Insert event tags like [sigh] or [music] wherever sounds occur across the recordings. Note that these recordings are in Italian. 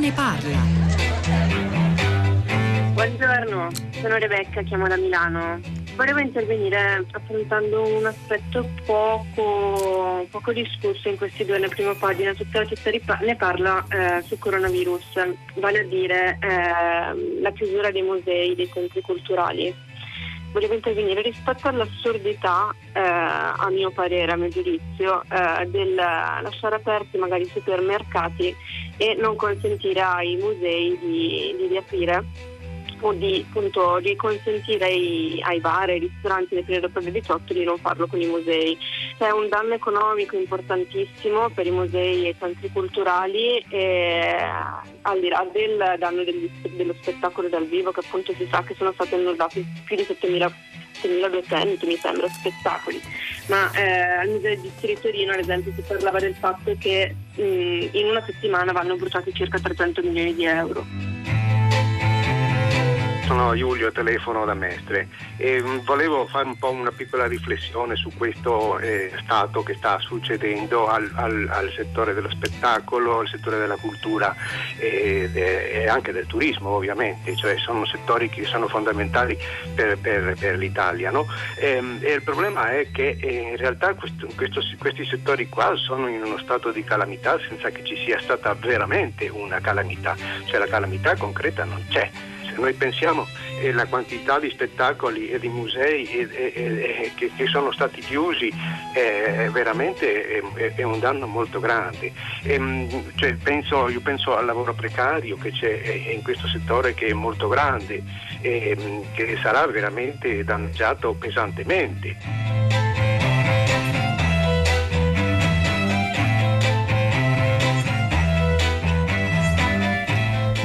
ne parla. Buongiorno, sono Rebecca, chiamo da Milano. Volevo intervenire affrontando un aspetto poco, poco discusso in questi nella prima pagina, tutta la città ne parla eh, sul coronavirus, vale a dire eh, la chiusura dei musei, dei centri culturali volevo intervenire rispetto all'assurdità, eh, a mio parere, a mio giudizio, eh, del lasciare aperti magari i supermercati e non consentire ai musei di, di riaprire o di, appunto, di consentire ai, ai, bar, ai ristoranti nel periodo dopo il 18 di non farlo con i musei. C'è un danno economico importantissimo per i musei e i centri culturali e al di là del danno degli, dello spettacolo dal vivo che appunto si sa che sono stati annullati più di 7.000 7200 mi sembra spettacoli ma eh, al Museo Egizio di Torino ad esempio si parlava del fatto che mh, in una settimana vanno bruciati circa 300 milioni di euro sono Giulio, telefono da Mestre e mm, volevo fare un po' una piccola riflessione su questo eh, stato che sta succedendo al, al, al, settore dello spettacolo, al settore della cultura e, e, anche del turismo ovviamente, cioè sono settori che sono fondamentali per, per, per l'Italia. No? E, ehm, e, il problema è che eh, in realtà questo, questo, questi settori qua sono in uno stato di calamità senza che ci sia stata veramente una calamità, cioè la calamità concreta non c'è se noi pensiamo alla quantità di spettacoli e di musei e, e, e, che, che, sono stati chiusi, è veramente è, è un danno molto grande. Mm, cioè, penso, io penso al lavoro precario che c'è in questo settore che è molto grande e mm, che sarà veramente danneggiato pesantemente.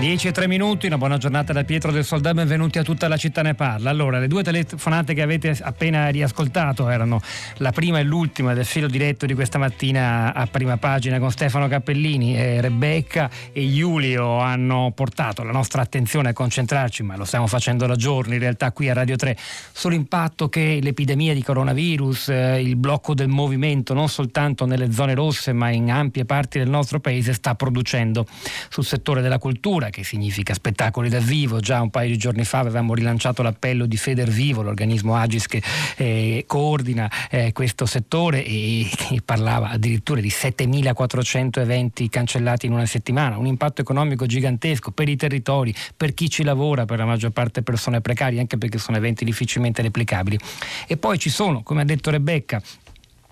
10 e 3 minuti, una buona giornata da Pietro del Soldà, benvenuti a tutta la città ne parla. Allora, le due telefonate che avete appena riascoltato erano la prima e l'ultima del filo diretto di questa mattina a prima pagina con Stefano Cappellini e Rebecca e Giulio hanno portato la nostra attenzione a concentrarci, ma lo stiamo facendo da giorni in realtà qui a Radio 3, sull'impatto che l'epidemia di coronavirus, eh, il blocco del movimento non soltanto nelle zone rosse ma in ampie parti del nostro paese sta producendo sul settore della cultura che significa spettacoli dal vivo. Già un paio di giorni fa avevamo rilanciato l'appello di Feder Vivo, l'organismo Agis che eh, coordina eh, questo settore e [laughs] che parlava addirittura di 7400 eventi cancellati in una settimana, un impatto economico gigantesco per i territori, per chi ci lavora, per la maggior parte persone precarie, anche perché sono eventi difficilmente replicabili. E poi ci sono, come ha detto Rebecca,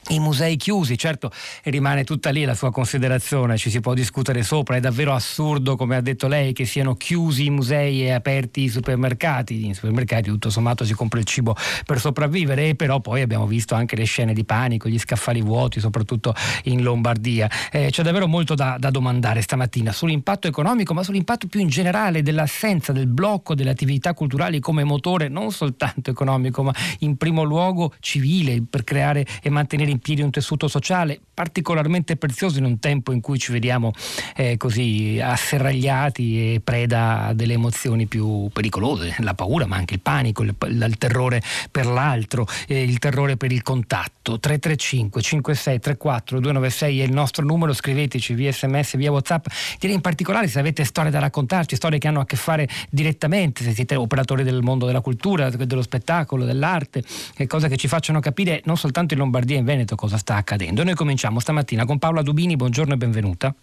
i musei chiusi, certo rimane tutta lì la sua considerazione, ci si può discutere sopra, è davvero assurdo come ha detto lei che siano chiusi i musei e aperti i supermercati, in supermercati tutto sommato si compra il cibo per sopravvivere e però poi abbiamo visto anche le scene di panico, gli scaffali vuoti soprattutto in Lombardia. Eh, c'è davvero molto da, da domandare stamattina sull'impatto economico ma sull'impatto più in generale dell'assenza del blocco delle attività culturali come motore non soltanto economico ma in primo luogo civile per creare e mantenere in piedi un tessuto sociale particolarmente prezioso in un tempo in cui ci vediamo eh, così asserragliati e preda delle emozioni più pericolose, la paura ma anche il panico, il, il terrore per l'altro, eh, il terrore per il contatto. 335 56 34 296 è il nostro numero, scriveteci via sms, via whatsapp, direi in particolare se avete storie da raccontarci, storie che hanno a che fare direttamente, se siete operatori del mondo della cultura, dello spettacolo, dell'arte, eh, cose che ci facciano capire non soltanto in Lombardia e in Veneto, Veneto cosa sta accadendo. Noi cominciamo stamattina con Paola Dubini, buongiorno e benvenuta.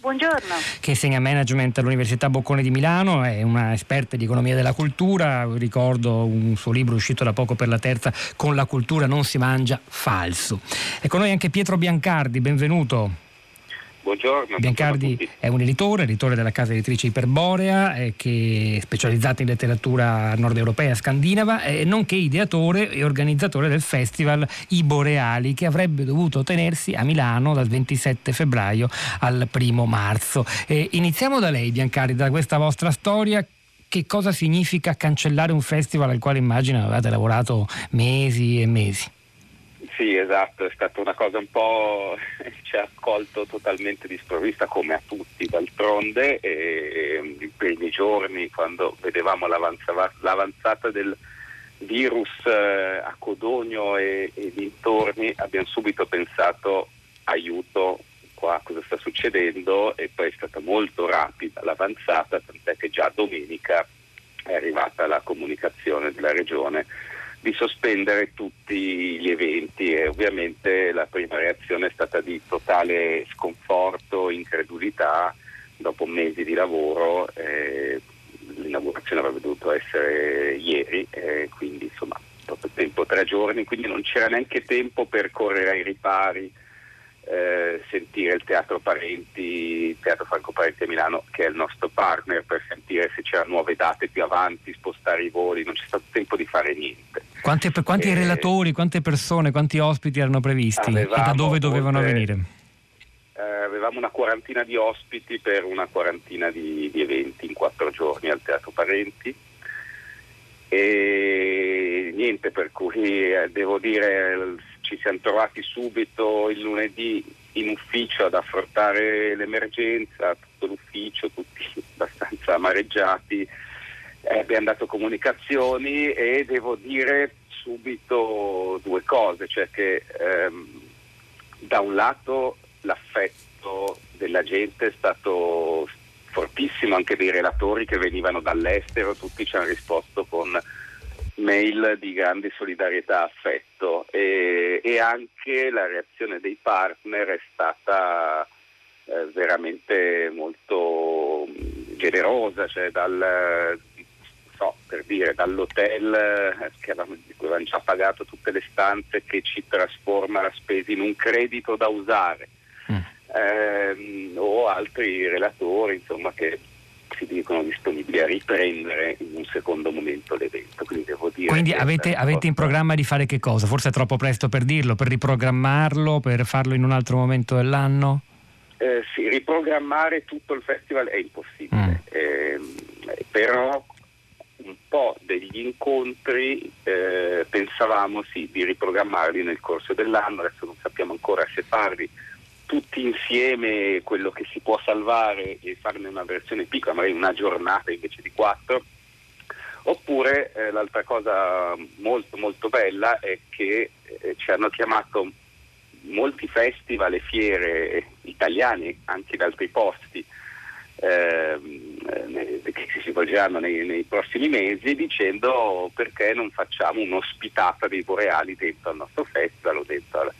Buongiorno. Che insegna management all'Università Boccone di Milano, è una esperta di economia della cultura, ricordo un suo libro uscito da poco per la terza, Con la cultura non si mangia falso. E con noi anche Pietro Biancardi, benvenuto. Buongiorno. Biancardi è un editore, editore della casa editrice Iperborea, eh, che è specializzato in letteratura nord europea e scandinava, eh, nonché ideatore e organizzatore del festival I Boreali, che avrebbe dovuto tenersi a Milano dal 27 febbraio al 1 marzo. Eh, iniziamo da lei, Biancardi, da questa vostra storia che cosa significa cancellare un festival al quale immagino avete lavorato mesi e mesi? Sì, esatto, è stata una cosa un po' [laughs] ci ha accolto totalmente di sprovvista come a tutti d'altronde e i primi giorni quando vedevamo l'avanzata del virus eh, a Codogno e, e dintorni abbiamo subito pensato aiuto qua cosa sta succedendo? E poi è stata molto rapida l'avanzata, tant'è che già domenica è arrivata la comunicazione della regione di sospendere tutti gli eventi e ovviamente la prima reazione è stata di totale sconforto, incredulità dopo mesi di lavoro. Eh, l'inaugurazione avrebbe dovuto essere ieri, eh, quindi insomma dopo tempo tre giorni, quindi non c'era neanche tempo per correre ai ripari eh, sentire il Teatro Parenti, il Teatro Franco Parenti a Milano, che è il nostro partner, per sentire se c'erano nuove date più avanti, spostare i voli, non c'è stato tempo di fare niente. Quanti, quanti eh, relatori, quante persone, quanti ospiti erano previsti e da dove dovevano oltre, venire? Eh, avevamo una quarantina di ospiti per una quarantina di, di eventi in quattro giorni al Teatro Parenti e niente per cui eh, devo dire ci siamo trovati subito il lunedì in ufficio ad affrontare l'emergenza, tutto l'ufficio, tutti abbastanza amareggiati, eh, abbiamo dato comunicazioni e devo dire subito due cose, cioè che ehm, da un lato l'affetto della gente è stato fortissimo, anche dei relatori che venivano dall'estero, tutti ci hanno risposto con mail di grande solidarietà, affetto e, e anche la reazione dei partner è stata eh, veramente molto mm, generosa, cioè dal, so, per dire, dall'hotel eh, che avevamo, di cui avevamo già pagato tutte le stanze che ci trasforma la spesa in un credito da usare. Mm. Ehm, o altri relatori insomma, che si dicono disponibili a riprendere in un secondo momento l'evento. Quindi, Quindi avete, avete, in programma di fare che cosa? Forse è troppo presto per dirlo, per riprogrammarlo, per farlo in un altro momento dell'anno? Eh, sì, riprogrammare tutto il festival è impossibile, mm. eh, però un po' degli incontri eh, pensavamo sì, di riprogrammarli nel corso dell'anno, adesso non sappiamo ancora se farli tutti insieme quello che si può salvare e farne una versione piccola, magari una giornata invece di quattro. Oppure eh, l'altra cosa molto molto bella è che eh, ci hanno chiamato molti festival e fiere italiani, anche da altri posti, ehm, eh, che si svolgeranno nei, nei, prossimi mesi, dicendo perché non facciamo un'ospitata dei boreali dentro al nostro festival o dentro al,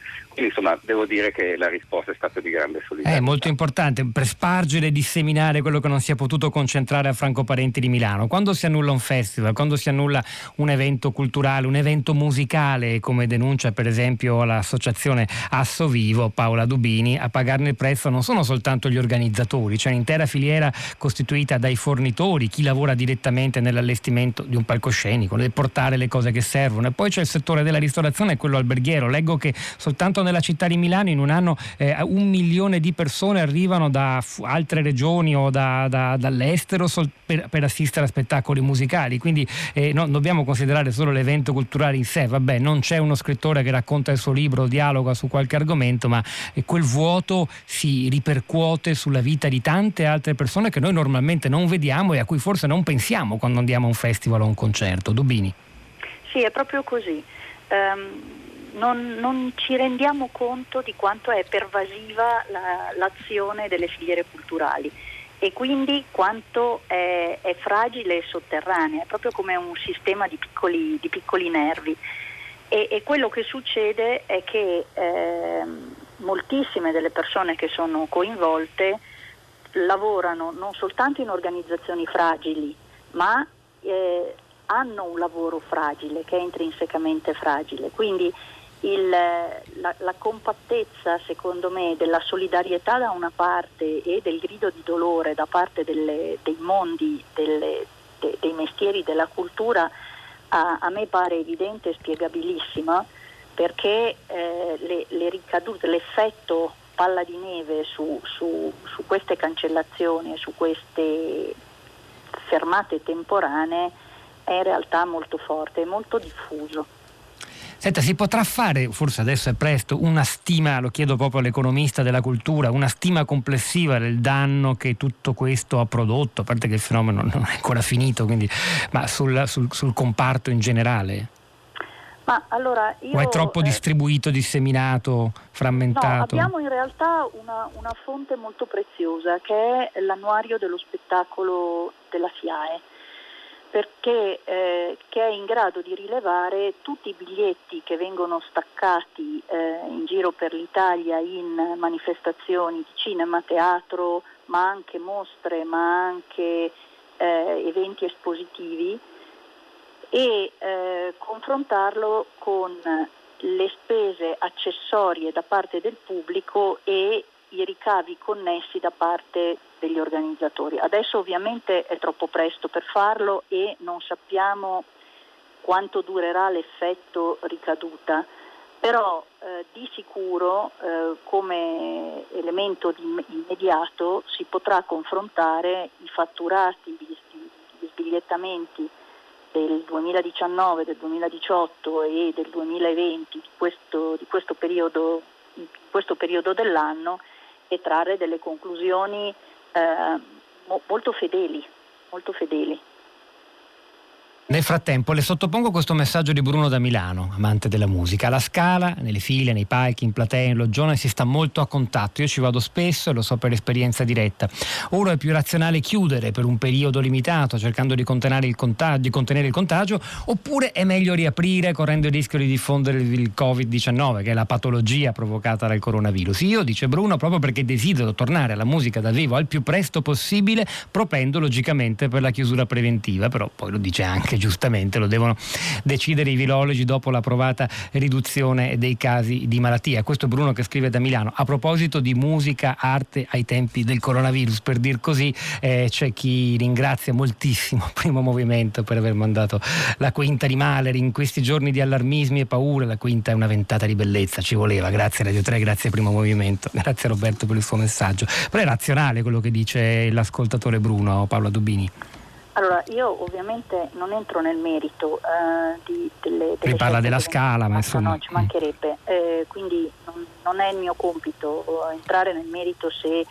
insomma devo dire che la risposta è stata di grande solidarietà. È molto importante per spargere e disseminare quello che non si è potuto concentrare a Franco Parenti di Milano. Quando si annulla un festival, quando si annulla un evento culturale, un evento musicale, come denuncia per esempio l'associazione Asso Vivo, Paola Dubini, a pagarne il prezzo non sono soltanto gli organizzatori, c'è un'intera filiera costituita dai fornitori, chi lavora direttamente nell'allestimento di un palcoscenico, nel portare le cose che servono e poi c'è il settore della ristorazione e quello alberghiero. Leggo che soltanto nella città di Milano in un anno eh, un milione di persone arrivano da altre regioni o da, da, dall'estero sol- per, per, assistere a spettacoli musicali, quindi eh, non dobbiamo considerare solo l'evento culturale in sé, vabbè non c'è uno scrittore che racconta il suo libro, dialoga su qualche argomento, ma eh, quel vuoto si ripercuote sulla vita di tante altre persone che noi normalmente non vediamo e a cui forse non pensiamo quando andiamo a un festival o a un concerto. Dubini. Sì, è proprio così. Um non, non, ci rendiamo conto di quanto è pervasiva la, l'azione delle filiere culturali e quindi quanto è, è, fragile e sotterranea, è proprio come un sistema di piccoli, di piccoli nervi. E, e, quello che succede è che eh, moltissime delle persone che sono coinvolte lavorano non soltanto in organizzazioni fragili, ma eh, hanno un lavoro fragile, che è intrinsecamente fragile. Quindi il, la, la, compattezza, secondo me, della solidarietà da una parte e del grido di dolore da parte delle, dei mondi, delle, de, dei mestieri della cultura, a, a, me pare evidente e spiegabilissima perché eh, le, le, ricadute, l'effetto palla di neve su, su, su queste cancellazioni e su queste fermate temporanee è in realtà molto forte, è molto diffuso. Senta, si potrà fare, forse adesso è presto, una stima, lo chiedo proprio all'economista della cultura, una stima complessiva del danno che tutto questo ha prodotto, a parte che il fenomeno non è ancora finito, quindi, ma sul, sul, sul comparto in generale? Ma allora io, o è troppo eh, distribuito, disseminato, frammentato? No, abbiamo in realtà una, una, fonte molto preziosa che è l'annuario dello spettacolo della SIAE, perché eh, che è in grado di rilevare tutti i biglietti che vengono staccati eh, in giro per l'Italia in manifestazioni di cinema, teatro, ma anche mostre, ma anche eh, eventi espositivi e eh, confrontarlo con le spese accessorie da parte del pubblico e i ricavi connessi da parte degli organizzatori. Adesso ovviamente è troppo presto per farlo e non sappiamo quanto durerà l'effetto ricaduta, però eh, di sicuro eh, come elemento di immediato si potrà confrontare i fatturati, gli, gli sbigliettamenti del 2019, del 2018 e del 2020 di questo, di questo, periodo, di questo periodo, dell'anno e trarre delle conclusioni eh, molto fedeli, molto fedeli. Nel frattempo le sottopongo questo messaggio di Bruno da Milano, amante della musica. Alla Scala, nelle file, nei palchi, in platea, in loggione si sta molto a contatto. Io ci vado spesso e lo so per esperienza diretta. Ora è più razionale chiudere per un periodo limitato, cercando di contenere il contagio, di contenere il contagio oppure è meglio riaprire correndo il rischio di diffondere il Covid-19, che è la patologia provocata dal coronavirus. Io, dice Bruno, proprio perché desidero tornare alla musica dal vivo al più presto possibile, propendo logicamente per la chiusura preventiva, però poi lo dice anche che giustamente lo devono decidere i virologi dopo la provata riduzione dei casi di malattia. Questo è Bruno che scrive da Milano. A proposito di musica, arte ai tempi del coronavirus, per dir così, eh, c'è chi ringrazia moltissimo primo movimento per aver mandato la quinta di Mahler in questi giorni di allarmismi e paure. La quinta è una ventata di bellezza, ci voleva. Grazie Radio 3, grazie primo movimento, [laughs] grazie Roberto per il suo messaggio. Però è razionale quello che dice l'ascoltatore Bruno Paolo Dubini. Allora, io ovviamente non entro nel merito uh, di, delle, delle parla della scala, ma insomma... No, ci mancherebbe, eh, quindi non, non, è il mio compito entrare nel merito se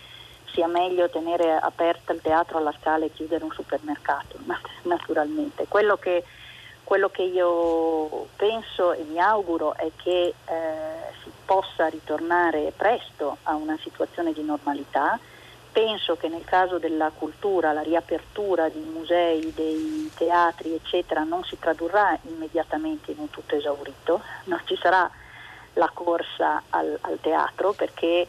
sia meglio tenere aperta il teatro alla scala e chiudere un supermercato, [laughs] naturalmente. Quello che, quello che io penso e mi auguro è che eh, si possa ritornare presto a una situazione di normalità penso che nel caso della cultura la riapertura dei musei, dei teatri, eccetera, non si tradurrà immediatamente in un tutto esaurito, non ci sarà la corsa al, al teatro perché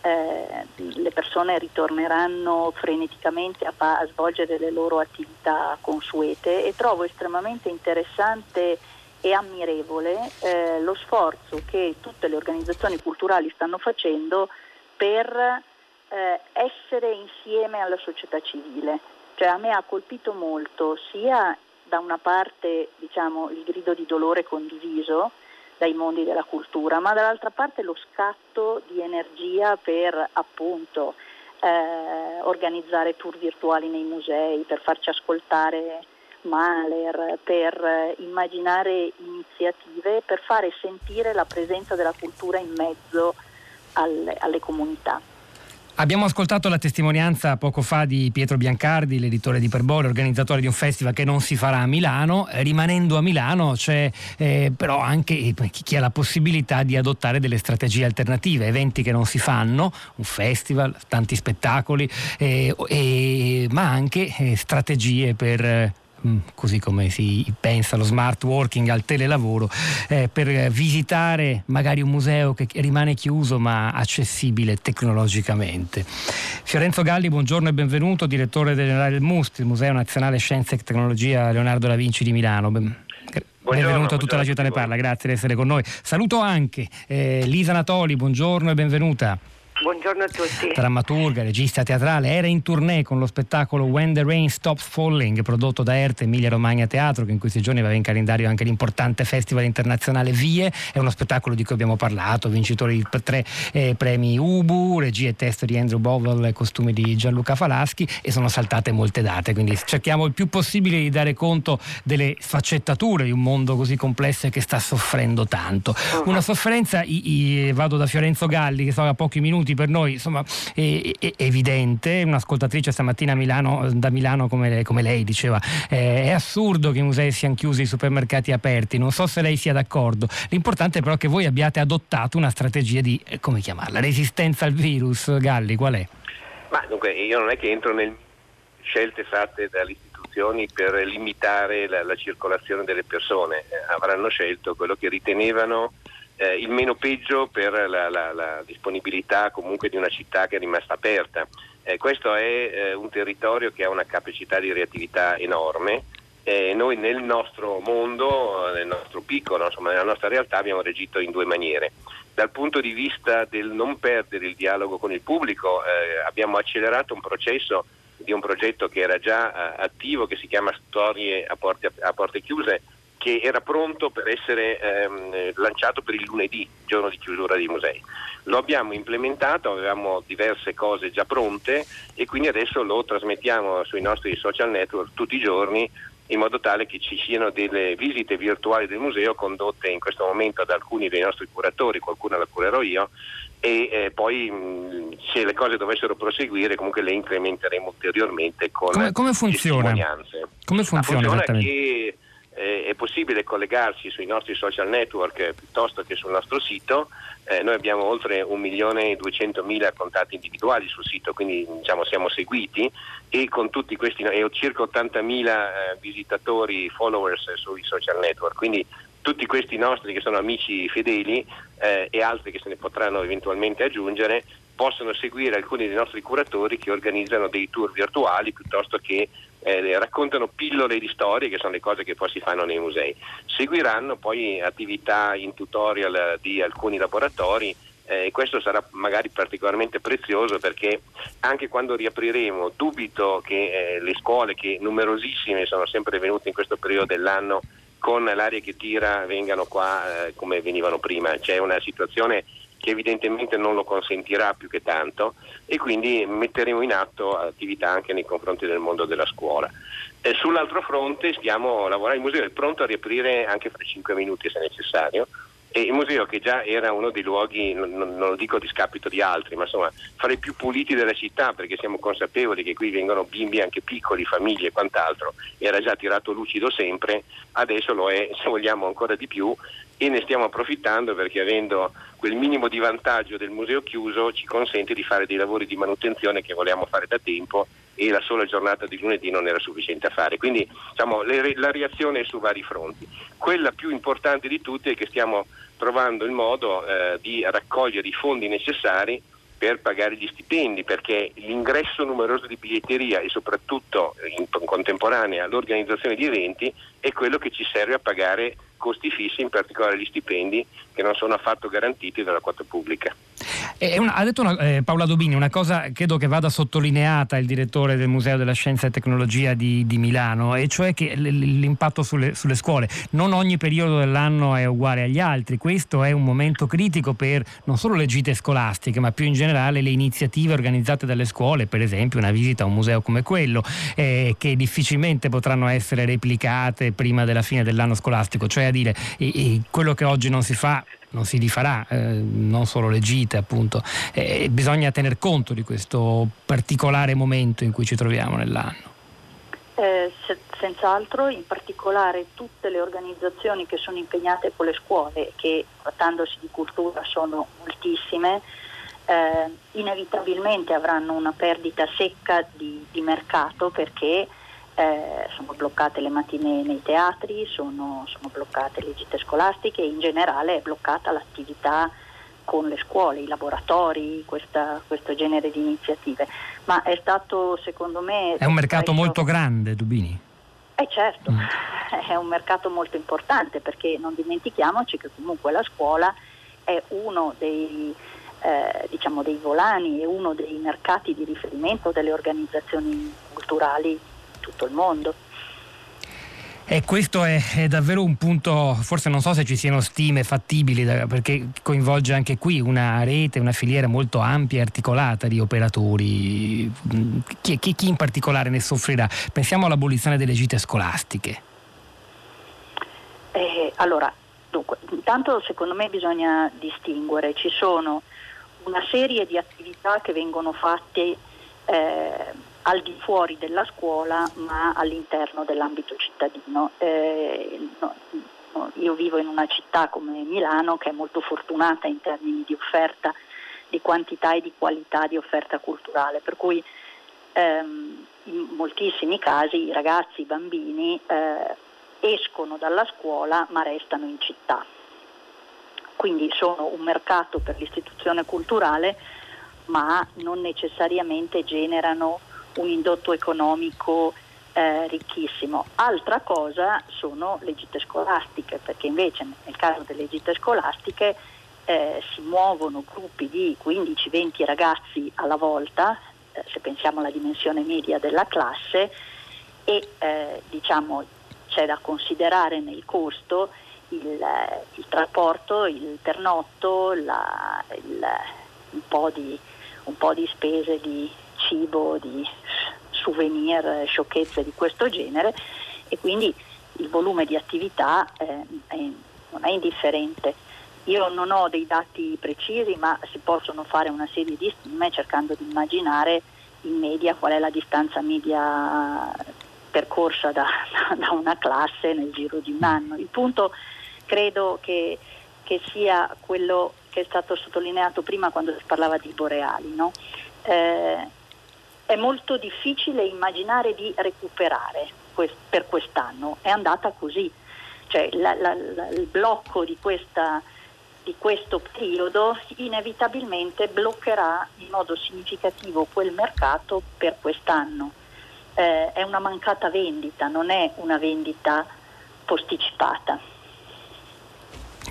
eh, le persone ritorneranno freneticamente a, a, svolgere le loro attività consuete e trovo estremamente interessante e ammirevole eh, lo sforzo che tutte le organizzazioni culturali stanno facendo per eh, essere insieme alla società civile. Cioè a me ha colpito molto sia da una parte diciamo, il grido di dolore condiviso dai mondi della cultura, ma dall'altra parte lo scatto di energia per appunto eh, organizzare tour virtuali nei musei, per farci ascoltare Mahler, per immaginare iniziative, per fare sentire la presenza della cultura in mezzo alle, alle comunità. Abbiamo ascoltato la testimonianza poco fa di Pietro Biancardi, l'editore di Perbole, organizzatore di un festival che non si farà a Milano. Eh, rimanendo a Milano c'è eh, però anche chi ha la possibilità di adottare delle strategie alternative, eventi che non si fanno, un festival, tanti spettacoli, eh, ma anche eh, strategie per così come si pensa allo smart working, al telelavoro, eh, per visitare magari un museo che rimane chiuso ma accessibile tecnologicamente. Fiorenzo Galli, buongiorno e benvenuto, direttore generale del MUST, il Museo Nazionale Scienze e Tecnologia Leonardo da Vinci di Milano. Ben... Benvenuto a tutta la città ne parla, grazie di essere con noi. Saluto anche eh, Lisa Natoli, buongiorno e benvenuta. Buongiorno a tutti. Drammaturga, regista teatrale, era in tournée con lo spettacolo When the Rain Stops Falling, prodotto da Erte Emilia Romagna Teatro, che in questi giorni aveva in calendario anche l'importante festival internazionale Vie. È uno spettacolo di cui abbiamo parlato, vincitore di tre eh, premi Ubu, regia e testo di Andrew Bovel, costumi di Gianluca Falaschi e sono saltate molte date, quindi cerchiamo il più possibile di dare conto delle sfaccettature di un mondo così complesso e che sta soffrendo tanto. Uh-huh. Una sofferenza, i, i, vado da Fiorenzo Galli, che so a pochi minuti minuti per noi. Insomma è, è evidente, un'ascoltatrice stamattina a Milano, da Milano come, come lei diceva, eh, è assurdo che i musei siano chiusi, i supermercati aperti, non so se lei sia d'accordo, l'importante però è che voi abbiate adottato una strategia di, eh, come chiamarla, resistenza al virus, Galli, qual è? Ma dunque io non è che entro nelle scelte fatte dalle istituzioni per limitare la, la circolazione delle persone, eh, avranno scelto quello che ritenevano eh, il meno peggio per la, la, la, disponibilità comunque di una città che è rimasta aperta. Eh, questo è eh, un territorio che ha una capacità di reattività enorme. e noi nel nostro mondo, nel nostro piccolo, insomma, nella nostra realtà abbiamo reagito in due maniere. Dal punto di vista del non perdere il dialogo con il pubblico eh, abbiamo accelerato un processo di un progetto che era già eh, attivo, che si chiama Storie a porte, a porte chiuse, che era pronto per essere ehm, lanciato per il lunedì, giorno di chiusura dei musei. Lo abbiamo implementato, avevamo diverse cose già pronte e quindi adesso lo trasmettiamo sui nostri social network tutti i giorni in modo tale che ci siano delle visite virtuali del museo condotte in questo momento da alcuni dei nostri curatori, qualcuna la curerò io e eh, poi mh, se le cose dovessero proseguire comunque le incrementeremo ulteriormente con come, come funziona? Come funziona, funziona che eh, è possibile collegarsi sui nostri social network eh, piuttosto che sul nostro sito. Eh, noi abbiamo oltre 1.200.000 contatti individuali sul sito, quindi diciamo, siamo seguiti e con tutti questi e ho circa 80.000 eh, visitatori, followers sui social network, quindi tutti questi nostri che sono amici fedeli eh, e altri che se ne potranno eventualmente aggiungere possono seguire alcuni dei nostri curatori che organizzano dei tour virtuali piuttosto che eh, raccontano pillole di storie che sono le cose che poi si fanno nei musei. Seguiranno poi attività in tutorial di alcuni laboratori eh, questo sarà magari particolarmente prezioso perché anche quando riapriremo dubito che eh, le scuole che numerosissime sono sempre venute in questo periodo dell'anno con l'aria che tira vengano qua eh, come venivano prima. C'è una situazione che evidentemente non lo consentirà più che tanto e quindi metteremo in atto attività anche nei confronti del mondo della scuola. Eh, sull'altro fronte stiamo lavorando, il museo è pronto a riaprire anche fra 5 minuti se necessario e il museo che già era uno dei luoghi, non, non, lo dico a discapito di altri, ma insomma fra i più puliti della città perché siamo consapevoli che qui vengono bimbi anche piccoli, famiglie e quant'altro, era già tirato lucido sempre, adesso lo è se vogliamo ancora di più e ne stiamo approfittando perché avendo quel minimo di vantaggio del museo chiuso ci consente di fare dei lavori di manutenzione che volevamo fare da tempo e la sola giornata di lunedì non era sufficiente a fare. Quindi diciamo, la reazione è su vari fronti. Quella più importante di tutte è che stiamo trovando il modo eh, di raccogliere i fondi necessari per pagare gli stipendi, perché l'ingresso numeroso di biglietteria e soprattutto in contemporanea l'organizzazione di eventi è quello che ci serve a pagare costi fissi, in particolare gli stipendi che non sono affatto garantiti dalla quota pubblica. Una, ha detto una, eh, Paola Dobini una cosa credo che vada sottolineata il direttore del Museo della Scienza e Tecnologia di, di Milano, e cioè che l'impatto sulle, sulle, scuole. Non ogni periodo dell'anno è uguale agli altri, questo è un momento critico per non solo le gite scolastiche, ma più in generale le iniziative organizzate dalle scuole, per esempio una visita a un museo come quello, eh, che difficilmente potranno essere replicate prima della fine dell'anno scolastico, cioè a dire eh, quello che oggi non si fa non si rifarà, eh, non solo le gite appunto, eh, bisogna tener conto di questo particolare momento in cui ci troviamo nell'anno. Eh, se, senz'altro, in particolare tutte le organizzazioni che sono impegnate con le scuole, che trattandosi di cultura sono moltissime, eh, inevitabilmente avranno una perdita secca di, di mercato perché eh, sono bloccate le mattine nei teatri, sono, sono, bloccate le gite scolastiche e in generale è bloccata l'attività con le scuole, i laboratori, questa, questo genere di iniziative. Ma è stato secondo me... È un mercato molto grande, Dubini. Eh certo, mm. [laughs] è un mercato molto importante perché non dimentichiamoci che comunque la scuola è uno dei, eh, diciamo dei volani, è uno dei mercati di riferimento delle organizzazioni culturali tutto il mondo. E questo è, è, davvero un punto, forse non so se ci siano stime fattibili, perché coinvolge anche qui una rete, una filiera molto ampia e articolata di operatori. Chi, chi, chi in particolare ne soffrirà? Pensiamo all'abolizione delle gite scolastiche. Eh, allora, dunque, intanto secondo me bisogna distinguere, ci sono una serie di attività che vengono fatte eh, al di fuori della scuola ma all'interno dell'ambito cittadino. Eh, no, io vivo in una città come Milano che è molto fortunata in termini di offerta, di quantità e di qualità di offerta culturale, per cui ehm, in moltissimi casi i ragazzi, i bambini eh, escono dalla scuola ma restano in città. Quindi sono un mercato per l'istituzione culturale ma non necessariamente generano un indotto economico eh, ricchissimo. Altra cosa sono le gite scolastiche, perché invece nel caso delle gite scolastiche eh, si muovono gruppi di 15-20 ragazzi alla volta, eh, se pensiamo alla dimensione media della classe, e eh, diciamo, c'è da considerare nel costo il, il trasporto, il pernotto, la, il, un, po di, un po' di spese di cibo, di souvenir, sciocchezze di questo genere e quindi il volume di attività eh, è, non è indifferente. Io non ho dei dati precisi, ma si possono fare una serie di stime cercando di immaginare in media qual è la distanza media percorsa da, [laughs] da una classe nel giro di un anno. Il punto credo che, che, sia quello che è stato sottolineato prima quando si parlava di boreali. No? Eh, è molto difficile immaginare di recuperare per quest'anno, è andata così, cioè la, la, la, il blocco di, questa, di, questo periodo inevitabilmente bloccherà in modo significativo quel mercato per quest'anno. Eh, è una mancata vendita, non è una vendita posticipata.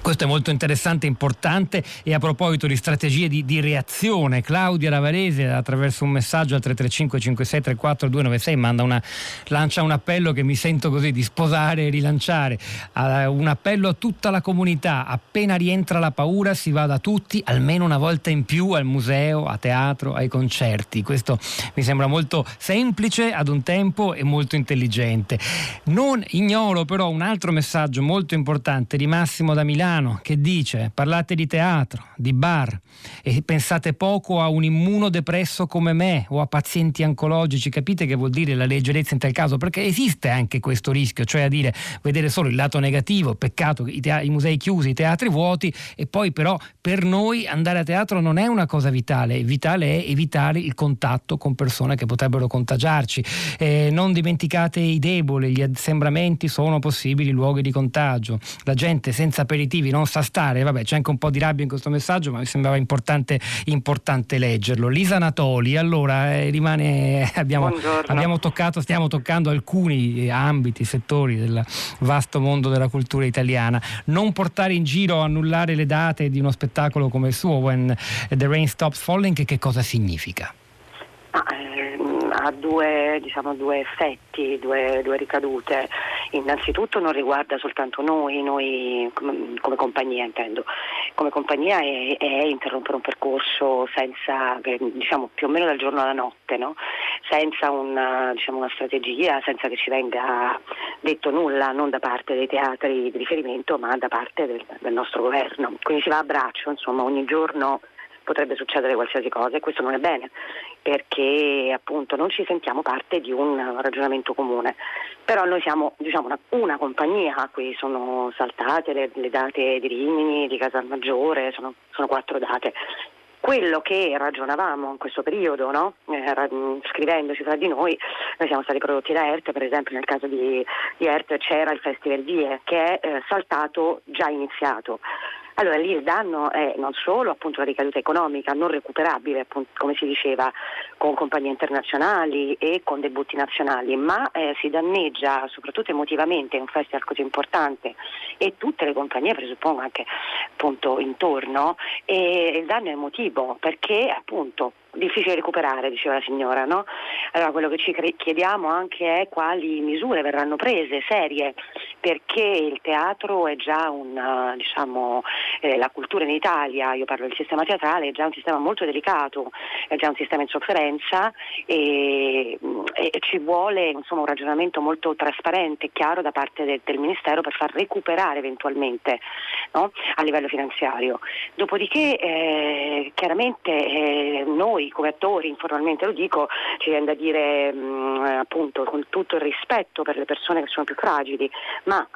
Questo è molto interessante importante e a proposito di strategie di, di, reazione, Claudia Lavarese attraverso un messaggio al 335 5634 296 manda una, lancia un appello che mi sento così di sposare e rilanciare, uh, un appello a tutta la comunità, appena rientra la paura si va da tutti almeno una volta in più al museo, a teatro, ai concerti. Questo mi sembra molto semplice ad un tempo e molto intelligente. Non ignoro però un altro messaggio molto importante di Massimo da Milano Milano che dice parlate di teatro, di bar e pensate poco a un immunodepresso come me o a pazienti oncologici, capite che vuol dire la leggerezza in tal caso? Perché esiste anche questo rischio, cioè a dire vedere solo il lato negativo, peccato i, te- i musei chiusi, i teatri vuoti e poi però per noi andare a teatro non è una cosa vitale, vitale è evitare il contatto con persone che potrebbero contagiarci. Eh, non dimenticate i deboli, gli assembramenti sono possibili luoghi di contagio, la gente senza aperitivi motivi non sa stare, vabbè c'è anche un po' di rabbia in questo messaggio ma mi sembrava importante, importante leggerlo. Lisa Natoli, allora eh, rimane, abbiamo, abbiamo, toccato, stiamo toccando alcuni ambiti, settori del vasto mondo della cultura italiana. Non portare in giro, annullare le date di uno spettacolo come il suo, When the Rain Stops Falling, che cosa significa? Ah, ehm, ha due, diciamo, due effetti, due, due, ricadute. Innanzitutto non riguarda soltanto noi, noi come, compagnia intendo. Come compagnia è, è, interrompere un percorso senza, diciamo, più o meno dal giorno alla notte, no? senza una, diciamo, una, strategia, senza che ci venga detto nulla, non da parte dei teatri di riferimento, ma da parte del, del nostro governo. Quindi si va a braccio, insomma, ogni giorno potrebbe succedere qualsiasi cosa e questo non è bene perché appunto non ci sentiamo parte di un ragionamento comune. Però noi siamo diciamo, una, una, compagnia a cui sono saltate le, le, date di Rimini, di Casalmaggiore, sono, sono quattro date quello che ragionavamo in questo periodo, no? eh, scrivendoci tra di noi, noi siamo stati prodotti da ERT, per esempio nel caso di, di ERT c'era il Festival Vie che è eh, saltato già iniziato. Allora lì il danno è non solo appunto la ricaduta economica non recuperabile, appunto, come si diceva, con compagnie internazionali e con debutti nazionali, ma eh, si danneggia soprattutto emotivamente un festival così importante e tutte le compagnie presuppongo anche appunto intorno e il danno è emotivo perché appunto difficile recuperare, diceva la signora, no? Allora quello che ci chiediamo anche è quali misure verranno prese, serie, perché il teatro è già un, diciamo, eh, la cultura in Italia, io parlo del sistema teatrale, è già un sistema molto delicato, è già un sistema in sofferenza e, e ci vuole insomma, un ragionamento molto trasparente e chiaro da parte de, del Ministero per far recuperare eventualmente no? a livello finanziario. Dopodiché eh, chiaramente eh, noi come attori, informalmente lo dico, ci viene da dire mh, appunto con tutto il rispetto per le persone che sono più fragili, ma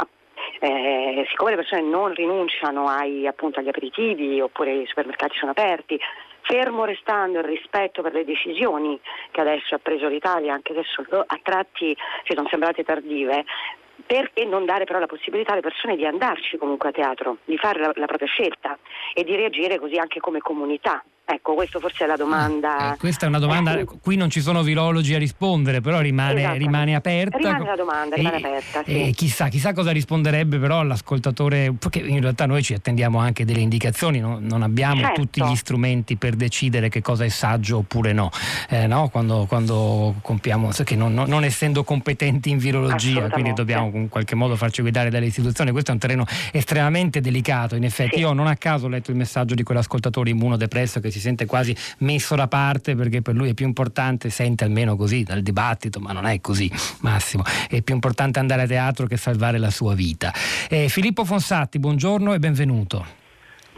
eh, siccome le persone non rinunciano ai, appunto, agli aperitivi oppure i supermercati sono aperti, fermo restando il rispetto per le decisioni che adesso ha preso l'Italia, anche adesso a tratti ci sono sembrate tardive, perché non dare però la possibilità alle persone di andarci comunque a teatro, di fare la, la propria scelta e di reagire così anche come comunità. Ecco, questa forse è la domanda. Eh, questa è una domanda, eh, qui non ci sono virologi a rispondere, però rimane, rimane aperta. Rimane la domanda, rimane e, aperta. Sì. E chissà, chissà, cosa risponderebbe però l'ascoltatore, perché in realtà noi ci attendiamo anche delle indicazioni, no? non abbiamo certo. tutti gli strumenti per decidere che cosa è saggio oppure no, eh, no? Quando, quando, compiamo, che non, non, essendo competenti in virologia, quindi dobbiamo in qualche modo farci guidare dalle istituzioni, questo è un terreno estremamente delicato, in effetti sì. io non a caso ho letto il messaggio di quell'ascoltatore immunodepresso che si si sente quasi messo da parte perché per lui è più importante, sente almeno così dal dibattito, ma non è così Massimo, è più importante andare a teatro che salvare la sua vita. Eh, Filippo Fonsatti, buongiorno e benvenuto.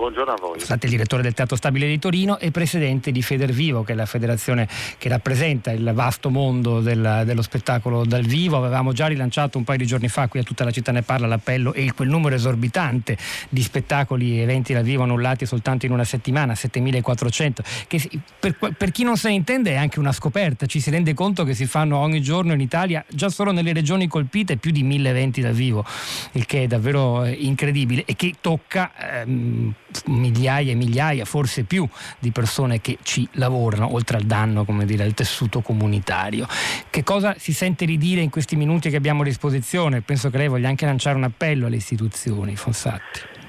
Buongiorno a voi. State il direttore del Teatro Stabile di Torino e presidente di Federvivo, che è la federazione che rappresenta il vasto mondo del, dello spettacolo dal vivo. Avevamo già rilanciato un paio di giorni fa, qui a tutta la città ne parla, l'appello e quel numero esorbitante di spettacoli e eventi dal vivo annullati soltanto in una settimana, 7400, che per, per chi non se ne intende è anche una scoperta. Ci si rende conto che si fanno ogni giorno in Italia, già solo nelle regioni colpite, più di mille eventi dal vivo, il che è davvero eh, incredibile e che tocca ehm, migliaia e migliaia, forse più, di persone che ci lavorano, oltre al danno, come dire, al tessuto comunitario. Che cosa si sente di dire in questi minuti che abbiamo a disposizione? Penso che lei voglia anche lanciare un appello alle istituzioni, Fonsatti.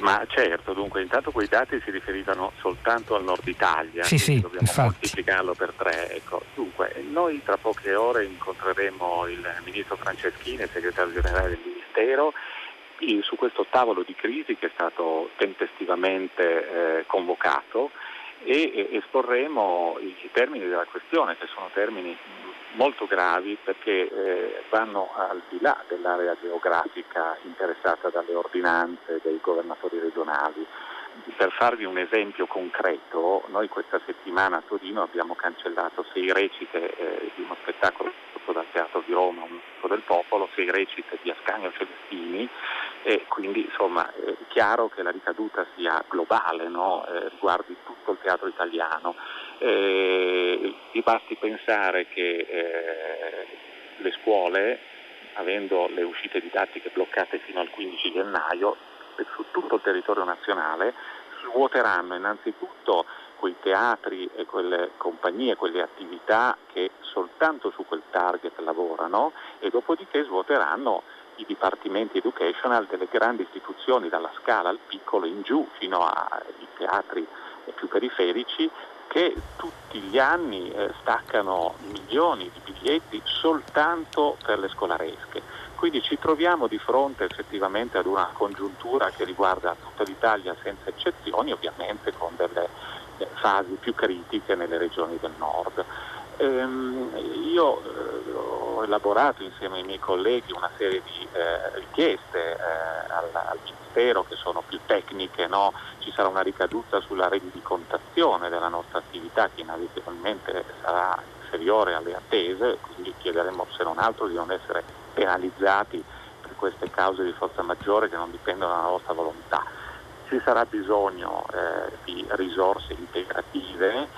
Ma certo, dunque intanto quei dati si riferivano soltanto al nord Italia, sì, sì, dobbiamo infatti. moltiplicarlo per tre. Ecco. Dunque, noi tra poche ore incontreremo il ministro Franceschini, il segretario generale del Ministero, su questo tavolo di crisi che è stato tempestivamente eh, convocato e esporremo i termini della questione, che sono termini molto gravi perché eh, vanno al di là dell'area geografica interessata dalle ordinanze dei governatori regionali. Per farvi un esempio concreto, noi questa settimana a Torino abbiamo cancellato sei recite eh, di uno spettacolo dal Teatro di Roma, un del popolo, sei recite di Ascanio Celestini e quindi insomma è chiaro che la ricaduta sia globale, no? eh, riguardi tutto il teatro italiano. Eh, basti pensare che eh, le scuole, avendo le uscite didattiche bloccate fino al 15 gennaio, su tutto il territorio nazionale, svuoteranno innanzitutto quei teatri e quelle compagnie, quelle attività che soltanto su quel target lavorano e dopodiché svuoteranno i dipartimenti educational delle grandi istituzioni dalla scala al piccolo in giù fino ai teatri più periferici che tutti gli anni eh, staccano milioni di biglietti soltanto per le scolaresche. Quindi ci troviamo di fronte effettivamente ad una congiuntura che riguarda tutta l'Italia senza eccezioni, ovviamente con delle eh, fasi più critiche nelle regioni del nord. Ehm, io eh, ho elaborato insieme ai miei colleghi una serie di eh, richieste eh, al, al, Ministero che sono più tecniche, no? ci sarà una ricaduta sulla rendicontazione della nostra attività che inevitabilmente sarà inferiore alle attese, quindi chiederemo se non altro di non essere penalizzati per queste cause di forza maggiore che non dipendono dalla nostra volontà. Ci sarà bisogno eh, di risorse integrative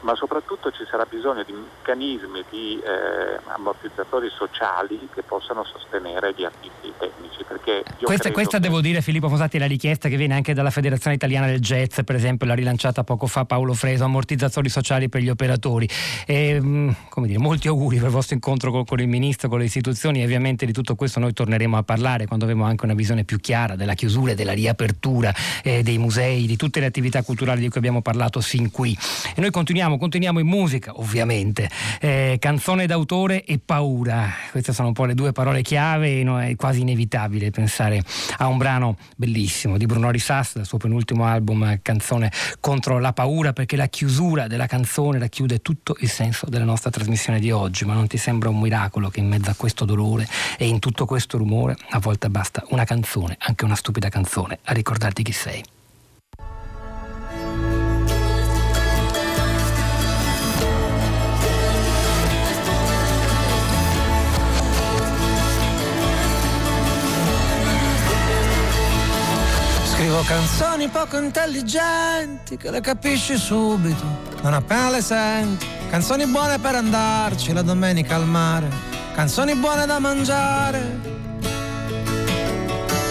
ma soprattutto ci sarà bisogno di meccanismi di eh, ammortizzatori sociali che possano sostenere gli artisti tecnici. questa, questa che... devo dire Filippo Fosati è la richiesta che viene anche dalla Federazione Italiana del Jazz, per esempio l'ha rilanciata poco fa Paolo Freso, ammortizzatori sociali per gli operatori. E, mm, dire, molti auguri per il vostro incontro con, con, il Ministro, con le istituzioni e ovviamente di tutto questo noi torneremo a parlare quando avremo anche una visione più chiara della chiusura e della riapertura eh, dei musei, di tutte le attività culturali di cui abbiamo parlato sin qui. E noi continuiamo torniamo, continuiamo in musica, ovviamente. Eh, canzone d'autore e paura. Queste sono un po' le due parole chiave, no? è quasi inevitabile pensare a un brano bellissimo di Bruno Risas, dal suo penultimo album Canzone contro la paura, perché la chiusura della canzone racchiude tutto il senso della nostra trasmissione di oggi. Ma non ti sembra un miracolo che in mezzo a questo dolore e in tutto questo rumore a volte basta una canzone, anche una stupida canzone, a ricordarti chi sei? Scrivo canzoni poco intelligenti che le capisci subito, non appena le senti. Canzoni buone per andarci la domenica al mare, canzoni buone da mangiare.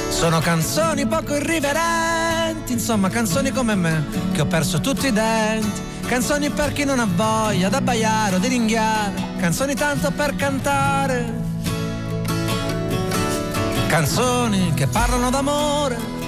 Sono canzoni poco irriverenti, insomma canzoni come me, che ho perso tutti i denti. Canzoni per chi non ha voglia d'abbaiare o di ringhiare, canzoni tanto per cantare. Canzoni che parlano d'amore,